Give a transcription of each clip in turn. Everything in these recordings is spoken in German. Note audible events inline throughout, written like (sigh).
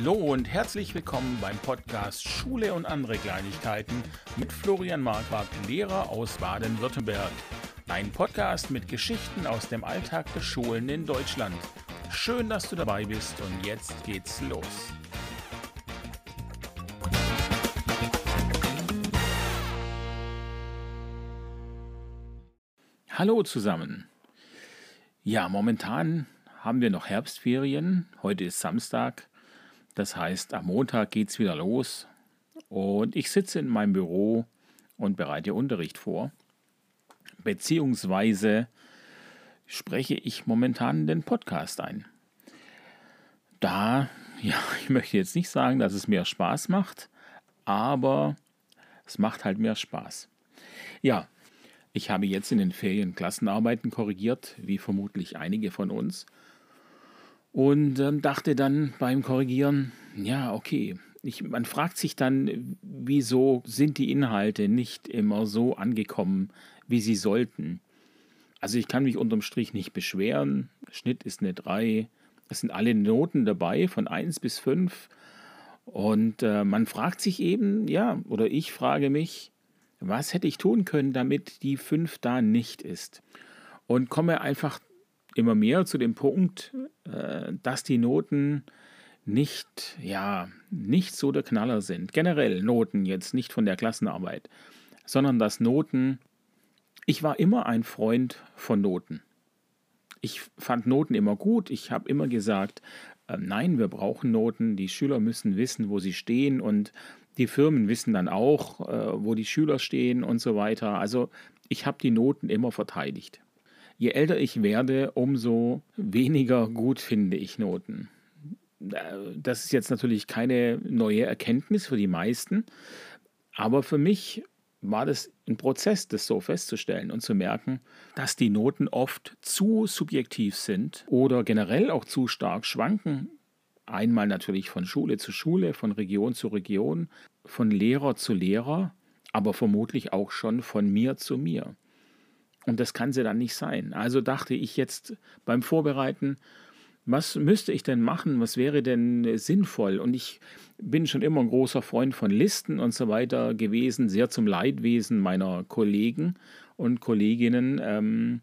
Hallo und herzlich willkommen beim Podcast Schule und andere Kleinigkeiten mit Florian Marquardt, Lehrer aus Baden-Württemberg. Ein Podcast mit Geschichten aus dem Alltag der Schulen in Deutschland. Schön, dass du dabei bist und jetzt geht's los. Hallo zusammen. Ja, momentan haben wir noch Herbstferien. Heute ist Samstag. Das heißt, am Montag geht es wieder los. Und ich sitze in meinem Büro und bereite Unterricht vor. Beziehungsweise spreche ich momentan den Podcast ein. Da, (laughs) ja, ich möchte jetzt nicht sagen, dass es mehr Spaß macht, aber es macht halt mehr Spaß. Ja, ich habe jetzt in den Ferien Klassenarbeiten korrigiert, wie vermutlich einige von uns. Und ähm, dachte dann beim Korrigieren, ja, okay, ich, man fragt sich dann, wieso sind die Inhalte nicht immer so angekommen, wie sie sollten. Also ich kann mich unterm Strich nicht beschweren. Schnitt ist eine 3. Es sind alle Noten dabei, von 1 bis 5. Und äh, man fragt sich eben, ja, oder ich frage mich, was hätte ich tun können, damit die 5 da nicht ist? Und komme einfach immer mehr zu dem Punkt, äh, dass die Noten nicht, ja, nicht so der Knaller sind. Generell Noten jetzt nicht von der Klassenarbeit, sondern dass Noten, ich war immer ein Freund von Noten. Ich fand Noten immer gut. Ich habe immer gesagt, äh, nein, wir brauchen Noten. Die Schüler müssen wissen, wo sie stehen und die Firmen wissen dann auch, äh, wo die Schüler stehen und so weiter. Also ich habe die Noten immer verteidigt. Je älter ich werde, umso weniger gut finde ich Noten. Das ist jetzt natürlich keine neue Erkenntnis für die meisten, aber für mich war das ein Prozess, das so festzustellen und zu merken, dass die Noten oft zu subjektiv sind oder generell auch zu stark schwanken Einmal natürlich von Schule zu Schule, von Region zu Region, von Lehrer zu Lehrer, aber vermutlich auch schon von mir zu mir. Und das kann sie dann nicht sein. Also dachte ich jetzt beim Vorbereiten, was müsste ich denn machen? Was wäre denn sinnvoll? Und ich bin schon immer ein großer Freund von Listen und so weiter gewesen, sehr zum Leidwesen meiner Kollegen und Kolleginnen. Ähm,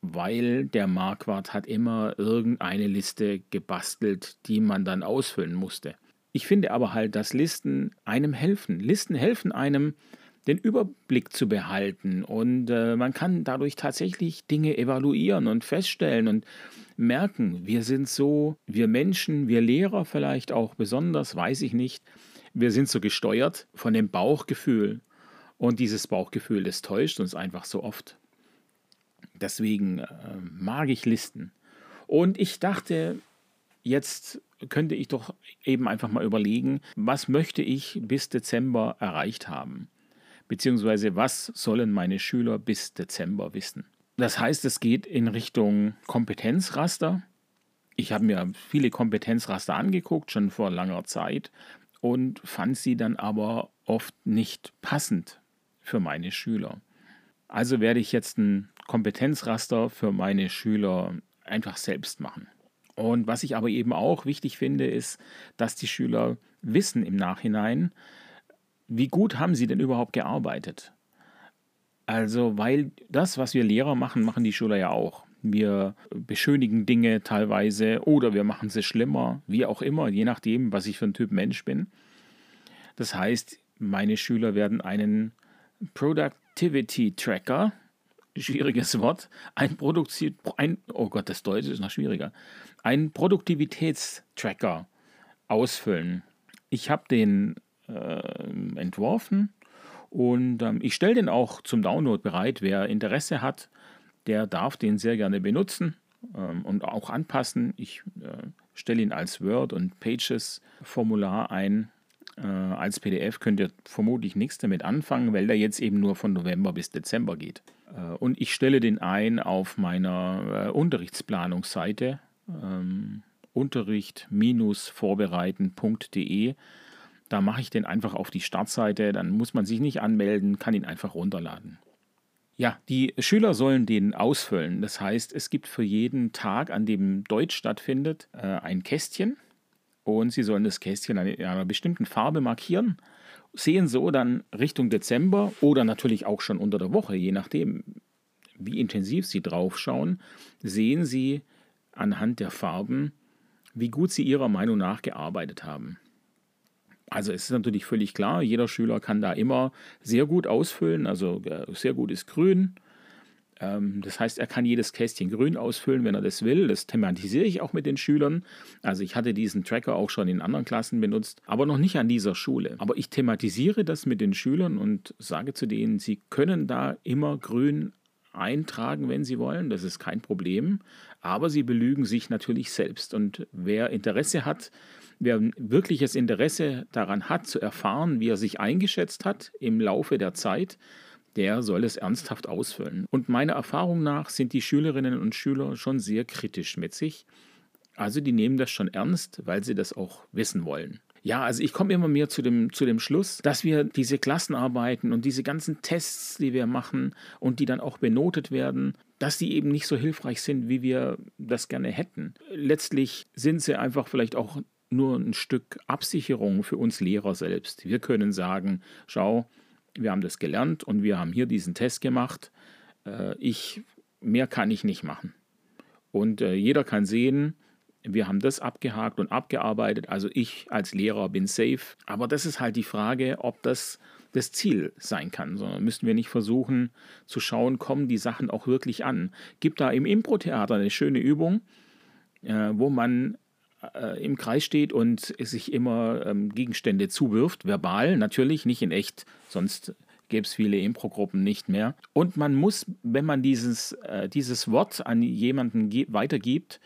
weil der Marquardt hat immer irgendeine Liste gebastelt, die man dann ausfüllen musste. Ich finde aber halt, dass Listen einem helfen. Listen helfen einem, den Überblick zu behalten und äh, man kann dadurch tatsächlich Dinge evaluieren und feststellen und merken, wir sind so, wir Menschen, wir Lehrer vielleicht auch besonders, weiß ich nicht, wir sind so gesteuert von dem Bauchgefühl und dieses Bauchgefühl, das täuscht uns einfach so oft. Deswegen äh, mag ich Listen. Und ich dachte, jetzt könnte ich doch eben einfach mal überlegen, was möchte ich bis Dezember erreicht haben? Beziehungsweise was sollen meine Schüler bis Dezember wissen? Das heißt, es geht in Richtung Kompetenzraster. Ich habe mir viele Kompetenzraster angeguckt, schon vor langer Zeit, und fand sie dann aber oft nicht passend für meine Schüler. Also werde ich jetzt ein Kompetenzraster für meine Schüler einfach selbst machen. Und was ich aber eben auch wichtig finde, ist, dass die Schüler wissen im Nachhinein, wie gut haben sie denn überhaupt gearbeitet. Also, weil das, was wir Lehrer machen, machen die Schüler ja auch. Wir beschönigen Dinge teilweise oder wir machen sie schlimmer, wie auch immer, je nachdem, was ich für ein Typ Mensch bin. Das heißt, meine Schüler werden einen Productivity Tracker schwieriges (laughs) Wort, ein Produktion, ein, oh Gott, das Deutsche ist noch schwieriger, ein Produktivitätstracker ausfüllen. Ich habe den äh, entworfen und ähm, ich stelle den auch zum Download bereit. Wer Interesse hat, der darf den sehr gerne benutzen ähm, und auch anpassen. Ich äh, stelle ihn als Word- und Pages-Formular ein. Äh, als PDF könnt ihr vermutlich nichts damit anfangen, weil der jetzt eben nur von November bis Dezember geht. Äh, und ich stelle den ein auf meiner äh, Unterrichtsplanungsseite ähm, unterricht-vorbereiten.de. Da mache ich den einfach auf die Startseite, dann muss man sich nicht anmelden, kann ihn einfach runterladen. Ja, die Schüler sollen den ausfüllen. Das heißt, es gibt für jeden Tag, an dem Deutsch stattfindet, äh, ein Kästchen und Sie sollen das Kästchen in einer bestimmten Farbe markieren, sehen so dann Richtung Dezember oder natürlich auch schon unter der Woche, je nachdem, wie intensiv Sie draufschauen, sehen Sie anhand der Farben, wie gut Sie Ihrer Meinung nach gearbeitet haben. Also es ist natürlich völlig klar, jeder Schüler kann da immer sehr gut ausfüllen, also äh, sehr gut ist grün, ähm, das heißt, er kann jedes Kästchen grün ausfüllen, wenn er das will. Das thematisiere ich auch mit den Schülern. Also ich hatte diesen Tracker auch schon in anderen Klassen benutzt, aber noch nicht an dieser Schule. Aber ich thematisiere das mit den Schülern und sage zu denen, sie können da immer grün eintragen, wenn sie wollen. Das ist kein Problem. Aber sie belügen sich natürlich selbst. Und wer Interesse hat, wer wirkliches Interesse daran hat, zu erfahren, wie er sich eingeschätzt hat im Laufe der Zeit, der soll es ernsthaft ausfüllen. Und meiner Erfahrung nach sind die Schülerinnen und Schüler schon sehr kritisch mit sich. Also die nehmen das schon ernst, weil sie das auch wissen wollen. Ja, also ich komme immer mehr zu dem, zu dem Schluss, dass wir diese Klassenarbeiten und diese ganzen Tests, die wir machen und die dann auch benotet werden, dass die eben nicht so hilfreich sind, wie wir das gerne hätten. Letztlich sind sie einfach vielleicht auch nur ein Stück Absicherung für uns Lehrer selbst. Wir können sagen, schau, wir haben das gelernt und wir haben hier diesen Test gemacht. Äh, ich, mehr kann ich nicht machen. Und äh, jeder kann sehen, wir haben das abgehakt und abgearbeitet. Also ich als Lehrer bin safe. Aber das ist halt die Frage, ob das das Ziel sein kann, sondern müssten wir nicht versuchen zu schauen, kommen die Sachen auch wirklich an. Gibt da im Impro-Theater eine schöne Übung, äh, wo man äh, im Kreis steht und sich immer ähm, Gegenstände zuwirft, verbal natürlich, nicht in echt, sonst gäbe es viele Impro-Gruppen nicht mehr. Und man muss, wenn man dieses, äh, dieses Wort an jemanden weitergibt,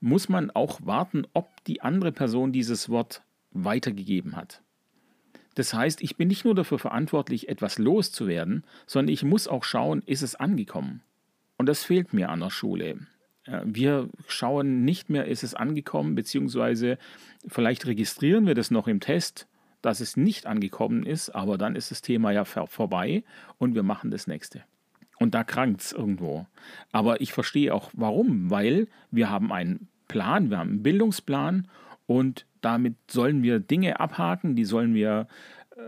muss man auch warten, ob die andere Person dieses Wort weitergegeben hat. Das heißt, ich bin nicht nur dafür verantwortlich, etwas loszuwerden, sondern ich muss auch schauen, ist es angekommen. Und das fehlt mir an der Schule. Äh, wir schauen nicht mehr, ist es angekommen, beziehungsweise vielleicht registrieren wir das noch im Test, dass es nicht angekommen ist, aber dann ist das Thema ja vorbei und wir machen das nächste. Und da krankt es irgendwo. Aber ich verstehe auch warum, weil wir haben einen Plan, wir haben einen Bildungsplan und damit sollen wir Dinge abhaken, die sollen wir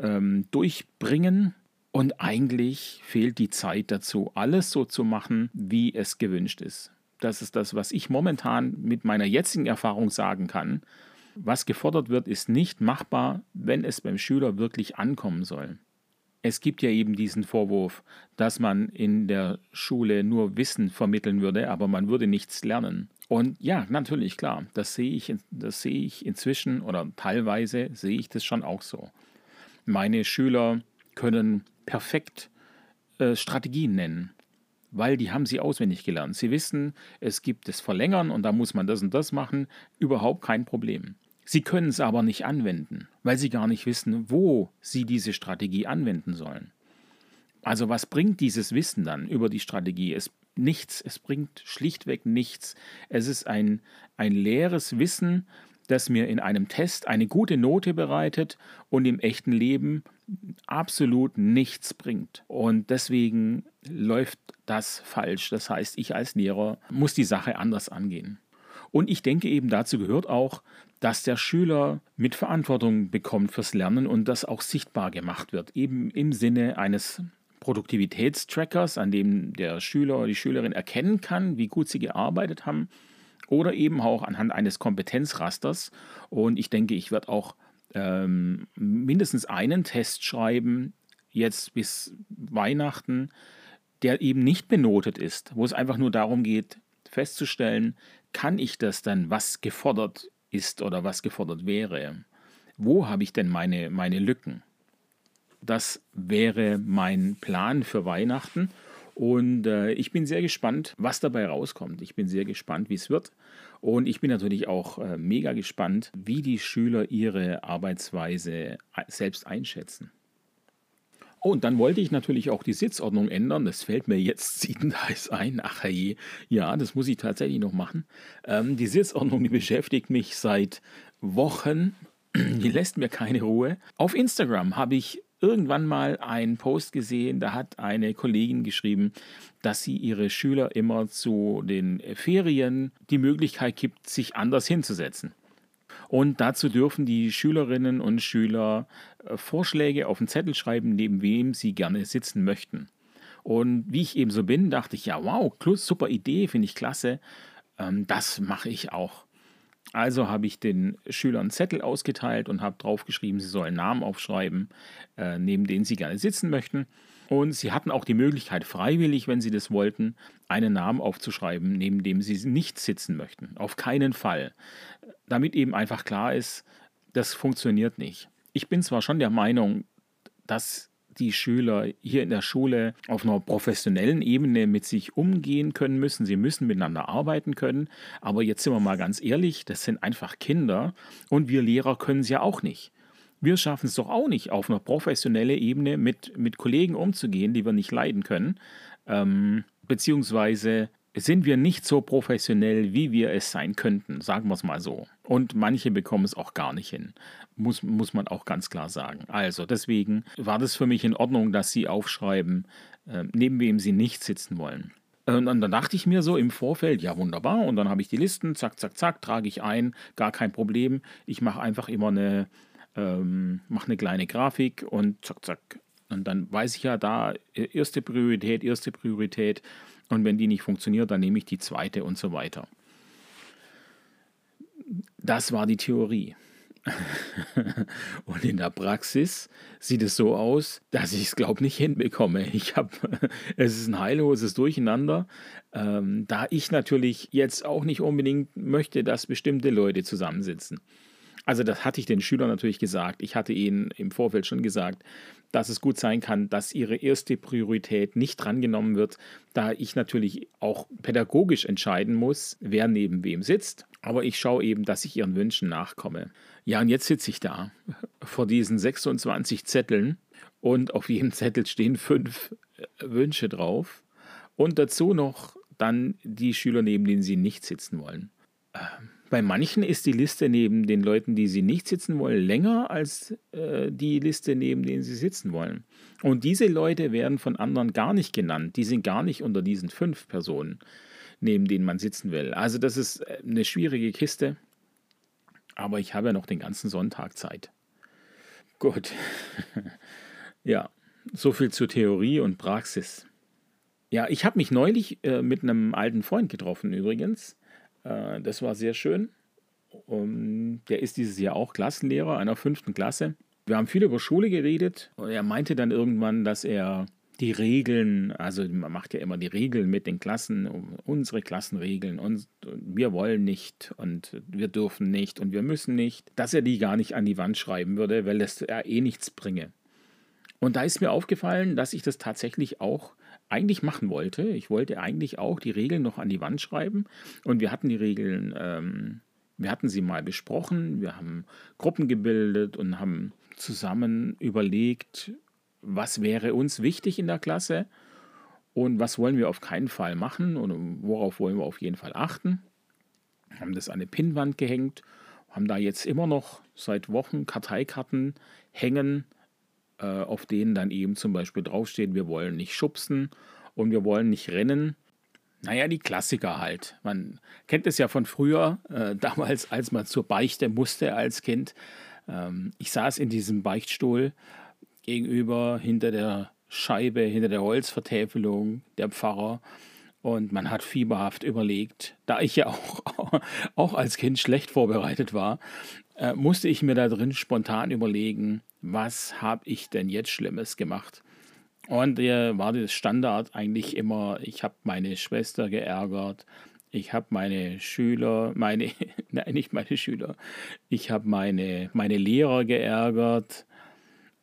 ähm, durchbringen. Und eigentlich fehlt die Zeit dazu, alles so zu machen, wie es gewünscht ist das ist das, was ich momentan mit meiner jetzigen Erfahrung sagen kann. Was gefordert wird, ist nicht machbar, wenn es beim Schüler wirklich ankommen soll. Es gibt ja eben diesen Vorwurf, dass man in der Schule nur Wissen vermitteln würde, aber man würde nichts lernen. Und ja, natürlich, klar, das sehe ich, das sehe ich inzwischen oder teilweise sehe ich das schon auch so. Meine Schüler können perfekt äh, Strategien nennen weil die haben sie auswendig gelernt. Sie wissen, es gibt das Verlängern und da muss man das und das machen, überhaupt kein Problem. Sie können es aber nicht anwenden, weil sie gar nicht wissen, wo sie diese Strategie anwenden sollen. Also was bringt dieses Wissen dann über die Strategie? Es nichts, es bringt schlichtweg nichts. Es ist ein, ein leeres Wissen, das mir in einem Test eine gute Note bereitet und im echten Leben absolut nichts bringt. Und deswegen läuft das falsch. Das heißt, ich als Lehrer muss die Sache anders angehen. Und ich denke eben dazu gehört auch, dass der Schüler mit Verantwortung bekommt fürs Lernen und das auch sichtbar gemacht wird, eben im Sinne eines Produktivitätstrackers, an dem der Schüler oder die Schülerin erkennen kann, wie gut sie gearbeitet haben oder eben auch anhand eines Kompetenzrasters. Und ich denke, ich werde auch ähm, mindestens einen Test schreiben, jetzt bis Weihnachten, der eben nicht benotet ist, wo es einfach nur darum geht, festzustellen, kann ich das dann, was gefordert ist oder was gefordert wäre? Wo habe ich denn meine, meine Lücken? Das wäre mein Plan für Weihnachten. Und äh, ich bin sehr gespannt, was dabei rauskommt. Ich bin sehr gespannt, wie es wird. Und ich bin natürlich auch äh, mega gespannt, wie die Schüler ihre Arbeitsweise selbst einschätzen. Oh, und dann wollte ich natürlich auch die Sitzordnung ändern. Das fällt mir jetzt (laughs) siedend heiß ein. Ach je, ja, das muss ich tatsächlich noch machen. Ähm, die Sitzordnung, die beschäftigt mich seit Wochen. (clears throat) Die lässt mir keine Ruhe. Auf Instagram habe ich irgendwann mal einen Post gesehen, da hat eine Kollegin geschrieben, dass sie ihre Schüler immer zu den Ferien die Möglichkeit gibt, sich anders hinzusetzen. Und dazu dürfen die Schülerinnen und Schüler äh, Vorschläge auf den Zettel schreiben, neben wem sie gerne sitzen möchten. Und wie ich eben so bin, dachte ich, ja, wow, super Idee, finde ich klasse. Ähm, das mache ich auch. Also habe ich den Schülern Zettel ausgeteilt und habe draufgeschrieben, sie sollen Namen aufschreiben, äh, neben denen sie gerne sitzen möchten. Und sie hatten auch die Möglichkeit, freiwillig, wenn sie das wollten, einen Namen aufzuschreiben, neben dem sie nicht sitzen möchten. Auf keinen Fall. Damit eben einfach klar ist, das funktioniert nicht. Ich bin zwar schon der Meinung, dass die Schüler hier in der Schule auf einer professionellen Ebene mit sich umgehen können müssen. Sie müssen miteinander arbeiten können. Aber jetzt sind wir mal ganz ehrlich, das sind einfach Kinder und wir Lehrer können es ja auch nicht. Wir schaffen es doch auch nicht, auf einer professionellen Ebene mit, mit Kollegen umzugehen, die wir nicht leiden können. Ähm, beziehungsweise sind wir nicht so professionell, wie wir es sein könnten, sagen wir es mal so. Und manche bekommen es auch gar nicht hin, muss, muss man auch ganz klar sagen. Also deswegen war das für mich in Ordnung, dass sie aufschreiben, äh, neben wem sie nicht sitzen wollen. Und dann dachte ich mir so im Vorfeld, ja wunderbar, und dann habe ich die Listen, zack, zack, zack, trage ich ein, gar kein Problem. Ich mache einfach immer eine, ähm, mache eine kleine Grafik und zack, zack. Und dann weiß ich ja da, äh, erste Priorität, erste Priorität. Und wenn die nicht funktioniert, dann nehme ich die zweite und so weiter. Das war die Theorie. (laughs) und in der Praxis sieht es so aus, dass ich es, glaube nicht hinbekomme. Ich habe, (laughs) es ist ein heilloses Durcheinander, ähm, da ich natürlich jetzt auch nicht unbedingt möchte, dass bestimmte Leute zusammensitzen. Also das hatte ich den Schülern natürlich gesagt. Ich hatte ihnen im Vorfeld schon gesagt, dass es gut sein kann, dass ihre erste Priorität nicht drangenommen wird, da ich natürlich auch pädagogisch entscheiden muss, wer neben wem sitzt. Aber ich schaue eben, dass ich ihren Wünschen nachkomme. Ja, und jetzt sitze ich da vor diesen 26 Zetteln und auf jedem Zettel stehen fünf äh, Wünsche drauf und dazu noch dann die Schüler, neben denen sie nicht sitzen wollen. Ähm, bei manchen ist die Liste neben den Leuten, die sie nicht sitzen wollen, länger als äh, die Liste, neben denen sie sitzen wollen. Und diese Leute werden von anderen gar nicht genannt. Die sind gar nicht unter diesen fünf Personen, neben denen man sitzen will. Also das ist äh, eine schwierige Kiste. Aber ich habe ja noch den ganzen Sonntag Zeit. Gut. (laughs) ja, so viel zur Theorie und Praxis. Ja, ich habe mich neulich äh, mit einem alten Freund getroffen übrigens. Äh, das war sehr schön. Um, der ist dieses Jahr auch Klassenlehrer einer fünften Klasse. Wir haben viel über Schule geredet und er meinte dann irgendwann, dass er die Regeln, also man macht ja immer die Regeln mit den Klassen, unsere Klassenregeln und wir wollen nicht und wir dürfen nicht und wir müssen nicht, dass er die gar nicht an die Wand schreiben würde, weil das ja eh nichts bringe. Und da ist mir aufgefallen, dass ich das tatsächlich auch eigentlich machen wollte. Ich wollte eigentlich auch die Regeln noch an die Wand schreiben und wir hatten die Regeln, ähm, wir hatten sie mal besprochen, wir haben Gruppen gebildet und haben zusammen überlegt, was wäre uns wichtig in der Klasse und was wollen wir auf keinen Fall machen und worauf wollen wir auf jeden Fall achten. Haben das an eine Pinnwand gehängt, haben da jetzt immer noch seit Wochen Karteikarten hängen, auf denen dann eben zum Beispiel draufsteht, wir wollen nicht schubsen und wir wollen nicht rennen. Naja, die Klassiker halt. Man kennt es ja von früher, äh, (laughs) damals, als man zur Beichte musste als Kind. Ähm, ich saß in diesem Beichtstuhl gegenüber hinter der Scheibe, hinter der Holzvertäfelung der Pfarrer. Und man hat fieberhaft überlegt, da ich ja auch, (laughs) auch als Kind schlecht vorbereitet war, äh, musste ich mir da drin spontan überlegen, was habe ich denn jetzt Schlimmes gemacht? Und äh, war das Standard eigentlich immer, ich habe meine Schwester geärgert, ich habe meine Schüler, meine, (laughs) nein, nicht meine Schüler, ich habe meine, meine Lehrer geärgert.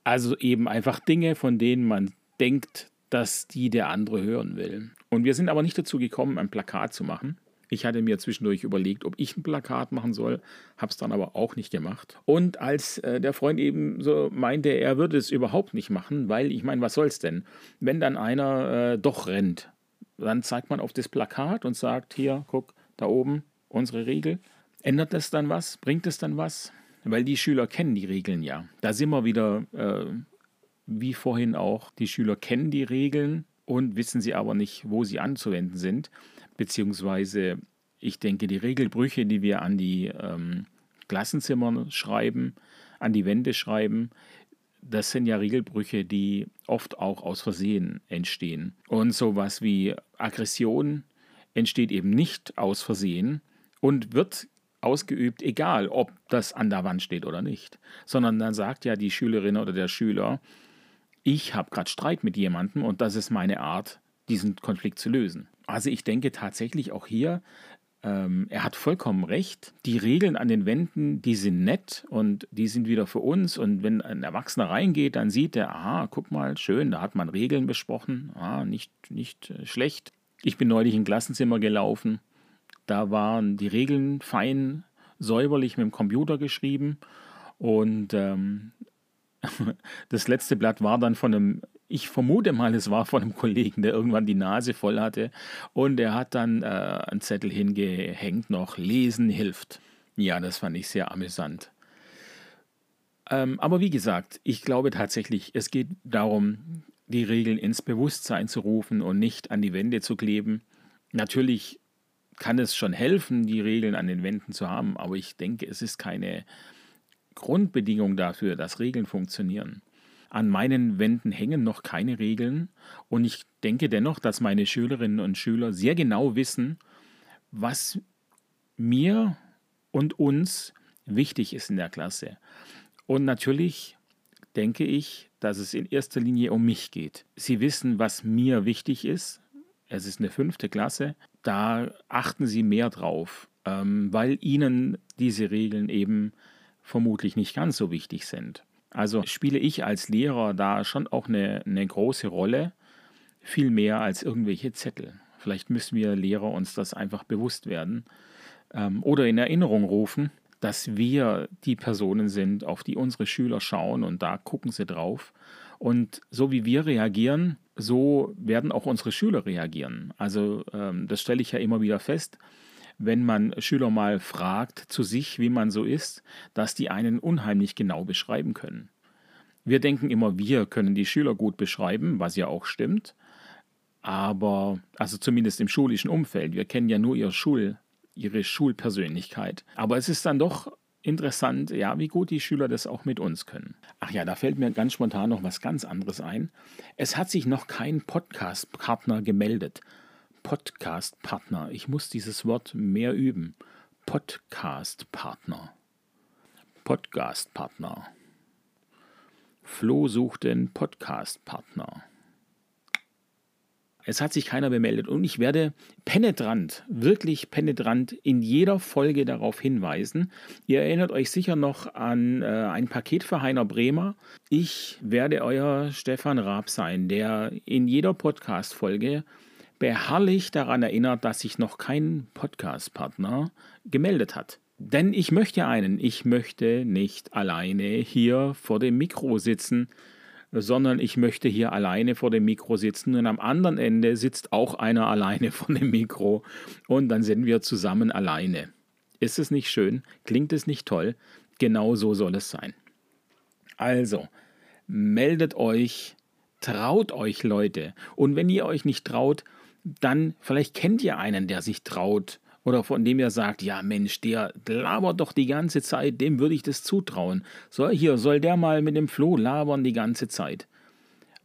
Also eben einfach Dinge, von denen man denkt, dass die der andere hören will. Und wir sind aber nicht dazu gekommen, ein Plakat zu machen. Ich hatte mir zwischendurch überlegt, ob ich ein Plakat machen soll, habe es dann aber auch nicht gemacht. Und als äh, der Freund eben so meinte, er würde es überhaupt nicht machen, weil ich meine, was soll's denn? Wenn dann einer äh, doch rennt, dann zeigt man auf das Plakat und sagt, hier, guck, da oben, unsere Regel. Ändert das dann was? Bringt es dann was? Weil die Schüler kennen die Regeln ja. Da sind wir wieder, äh, wie vorhin auch, die Schüler kennen die Regeln und wissen sie aber nicht, wo sie anzuwenden sind beziehungsweise ich denke, die Regelbrüche, die wir an die ähm, Klassenzimmer schreiben, an die Wände schreiben, das sind ja Regelbrüche, die oft auch aus Versehen entstehen. Und sowas wie Aggression entsteht eben nicht aus Versehen und wird ausgeübt, egal ob das an der Wand steht oder nicht, sondern dann sagt ja die Schülerin oder der Schüler, ich habe gerade Streit mit jemandem und das ist meine Art, diesen Konflikt zu lösen. Also ich denke tatsächlich auch hier, ähm, er hat vollkommen recht. Die Regeln an den Wänden, die sind nett und die sind wieder für uns. Und wenn ein Erwachsener reingeht, dann sieht er, aha, guck mal, schön, da hat man Regeln besprochen. Ah, nicht, nicht äh, schlecht. Ich bin neulich in Klassenzimmer gelaufen. Da waren die Regeln fein, säuberlich mit dem Computer geschrieben. Und ähm, (laughs) das letzte Blatt war dann von einem ich vermute mal, es war von einem Kollegen, der irgendwann die Nase voll hatte und er hat dann äh, einen Zettel hingehängt noch, lesen hilft. Ja, das fand ich sehr amüsant. Ähm, aber wie gesagt, ich glaube tatsächlich, es geht darum, die Regeln ins Bewusstsein zu rufen und nicht an die Wände zu kleben. Natürlich kann es schon helfen, die Regeln an den Wänden zu haben, aber ich denke, es ist keine Grundbedingung dafür, dass Regeln funktionieren. An meinen Wänden hängen noch keine Regeln und ich denke dennoch, dass meine Schülerinnen und Schüler sehr genau wissen, was mir und uns wichtig ist in der Klasse. Und natürlich denke ich, dass es in erster Linie um mich geht. Sie wissen, was mir wichtig ist. Es ist eine fünfte Klasse. Da achten sie mehr drauf, ähm, weil ihnen diese Regeln eben vermutlich nicht ganz so wichtig sind. Also spiele ich als Lehrer da schon auch eine, eine große Rolle, viel mehr als irgendwelche Zettel. Vielleicht müssen wir Lehrer uns das einfach bewusst werden ähm, oder in Erinnerung rufen, dass wir die Personen sind, auf die unsere Schüler schauen und da gucken sie drauf. Und so wie wir reagieren, so werden auch unsere Schüler reagieren. Also ähm, das stelle ich ja immer wieder fest wenn man Schüler mal fragt zu sich, wie man so ist, dass die einen unheimlich genau beschreiben können. Wir denken immer, wir können die Schüler gut beschreiben, was ja auch stimmt, aber, also zumindest im schulischen Umfeld, wir kennen ja nur ihr Schul, ihre Schulpersönlichkeit. Aber es ist dann doch interessant, ja, wie gut die Schüler das auch mit uns können. Ach ja, da fällt mir ganz spontan noch was ganz anderes ein. Es hat sich noch kein Podcast-Partner gemeldet. Podcast-Partner. Ich muss dieses Wort mehr üben. Podcast-Partner. Podcast-Partner. Flo sucht den Podcast-Partner. Es hat sich keiner bemeldet und ich werde penetrant, wirklich penetrant in jeder Folge darauf hinweisen. Ihr erinnert euch sicher noch an äh, ein Paket für Heiner Bremer. Ich werde euer Stefan Raab sein, der in jeder Podcast-Folge beharrlich daran erinnert, dass sich noch kein Podcast-Partner gemeldet hat. Denn ich möchte einen, ich möchte nicht alleine hier vor dem Mikro sitzen, sondern ich möchte hier alleine vor dem Mikro sitzen und am anderen Ende sitzt auch einer (laughs) alleine vor dem Mikro und dann sind wir zusammen alleine. Ist es nicht schön? Klingt es nicht toll? Genau so soll es sein. Also, meldet euch, traut euch Leute. Und wenn ihr euch nicht traut, dann vielleicht kennt ihr einen, der sich traut oder von dem ihr sagt, ja Mensch, der labert doch die ganze Zeit, dem würde ich das zutrauen. So, hier soll der mal mit dem Floh labern die ganze Zeit.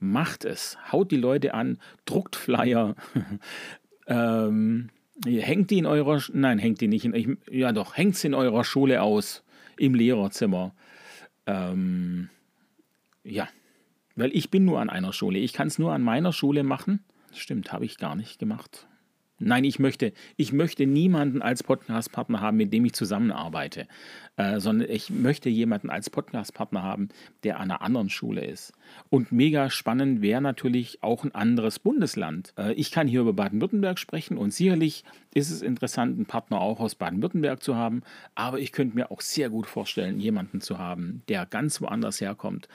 Macht es, haut die Leute an, druckt Flyer, (laughs) ähm, hängt die in eurer, nein, hängt die nicht in, ich, ja doch, hängt sie in eurer Schule aus, im Lehrerzimmer. Ähm, ja, weil ich bin nur an einer Schule, ich kann es nur an meiner Schule machen Stimmt, habe ich gar nicht gemacht. Nein, ich möchte, ich möchte niemanden als Podcast-Partner haben, mit dem ich zusammenarbeite, äh, sondern ich möchte jemanden als Podcast-Partner haben, der an einer anderen Schule ist. Und mega spannend wäre natürlich auch ein anderes Bundesland. Äh, ich kann hier über Baden-Württemberg sprechen und sicherlich ist es interessant, einen Partner auch aus Baden-Württemberg zu haben, aber ich könnte mir auch sehr gut vorstellen, jemanden zu haben, der ganz woanders herkommt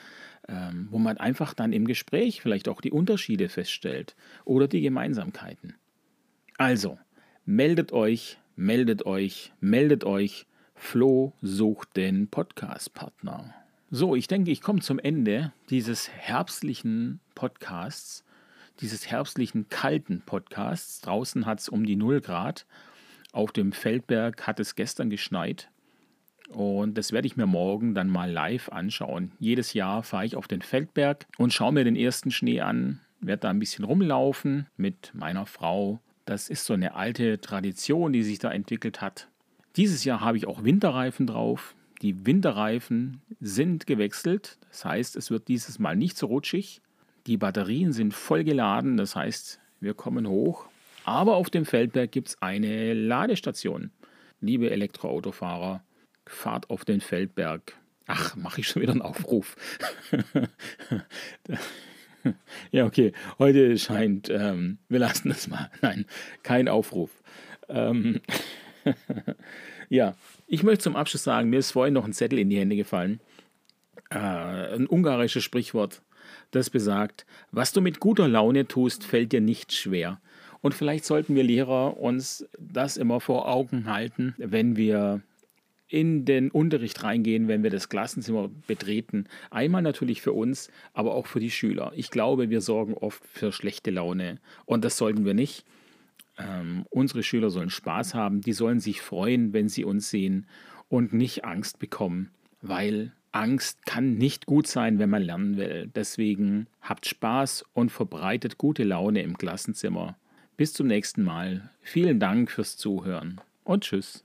ähm, wo man einfach dann im Gespräch vielleicht auch die Unterschiede feststellt oder die Gemeinsamkeiten. Also, meldet euch, meldet euch, meldet euch. Flo sucht den Podcast-Partner. So, ich denke, ich komme zum Ende dieses herbstlichen Podcasts, dieses herbstlichen kalten Podcasts. Draußen hat es um die 0 Grad. Auf dem Feldberg hat es gestern geschneit. Und das werde ich mir morgen dann mal live anschauen. Jedes Jahr fahre ich auf den Feldberg und schaue mir den ersten Schnee an, werde da ein bisschen rumlaufen mit meiner Frau. Das ist so eine alte Tradition, die sich da entwickelt hat. Dieses Jahr habe ich auch Winterreifen drauf. Die Winterreifen sind gewechselt, das heißt, es wird dieses Mal nicht so rutschig. Die Batterien sind voll geladen, das heißt, wir kommen hoch. Aber auf dem Feldberg gibt es eine Ladestation. Liebe Elektroautofahrer, fahrt auf den Feldberg. Ach, mache ich schon wieder einen Aufruf. (laughs) ja, okay, heute scheint, ähm, wir lassen das mal. Nein, kein Aufruf. Ähm, (laughs) ja, ich möchte zum Abschluss sagen, mir ist vorhin noch ein Zettel in die Hände gefallen. Äh, ein ungarisches Sprichwort, das besagt, was du mit guter Laune tust, fällt dir nicht schwer. Und vielleicht sollten wir Lehrer uns das immer vor Augen halten, wenn wir in den Unterricht reingehen, wenn wir das Klassenzimmer betreten. Einmal natürlich für uns, aber auch für die Schüler. Ich glaube, wir sorgen oft für schlechte Laune und das sollten wir nicht. Ähm, unsere Schüler sollen Spaß haben, die sollen sich freuen, wenn sie uns sehen und nicht Angst bekommen, weil Angst kann nicht gut sein, wenn man lernen will. Deswegen habt Spaß und verbreitet gute Laune im Klassenzimmer. Bis zum nächsten Mal. Vielen Dank fürs Zuhören und tschüss.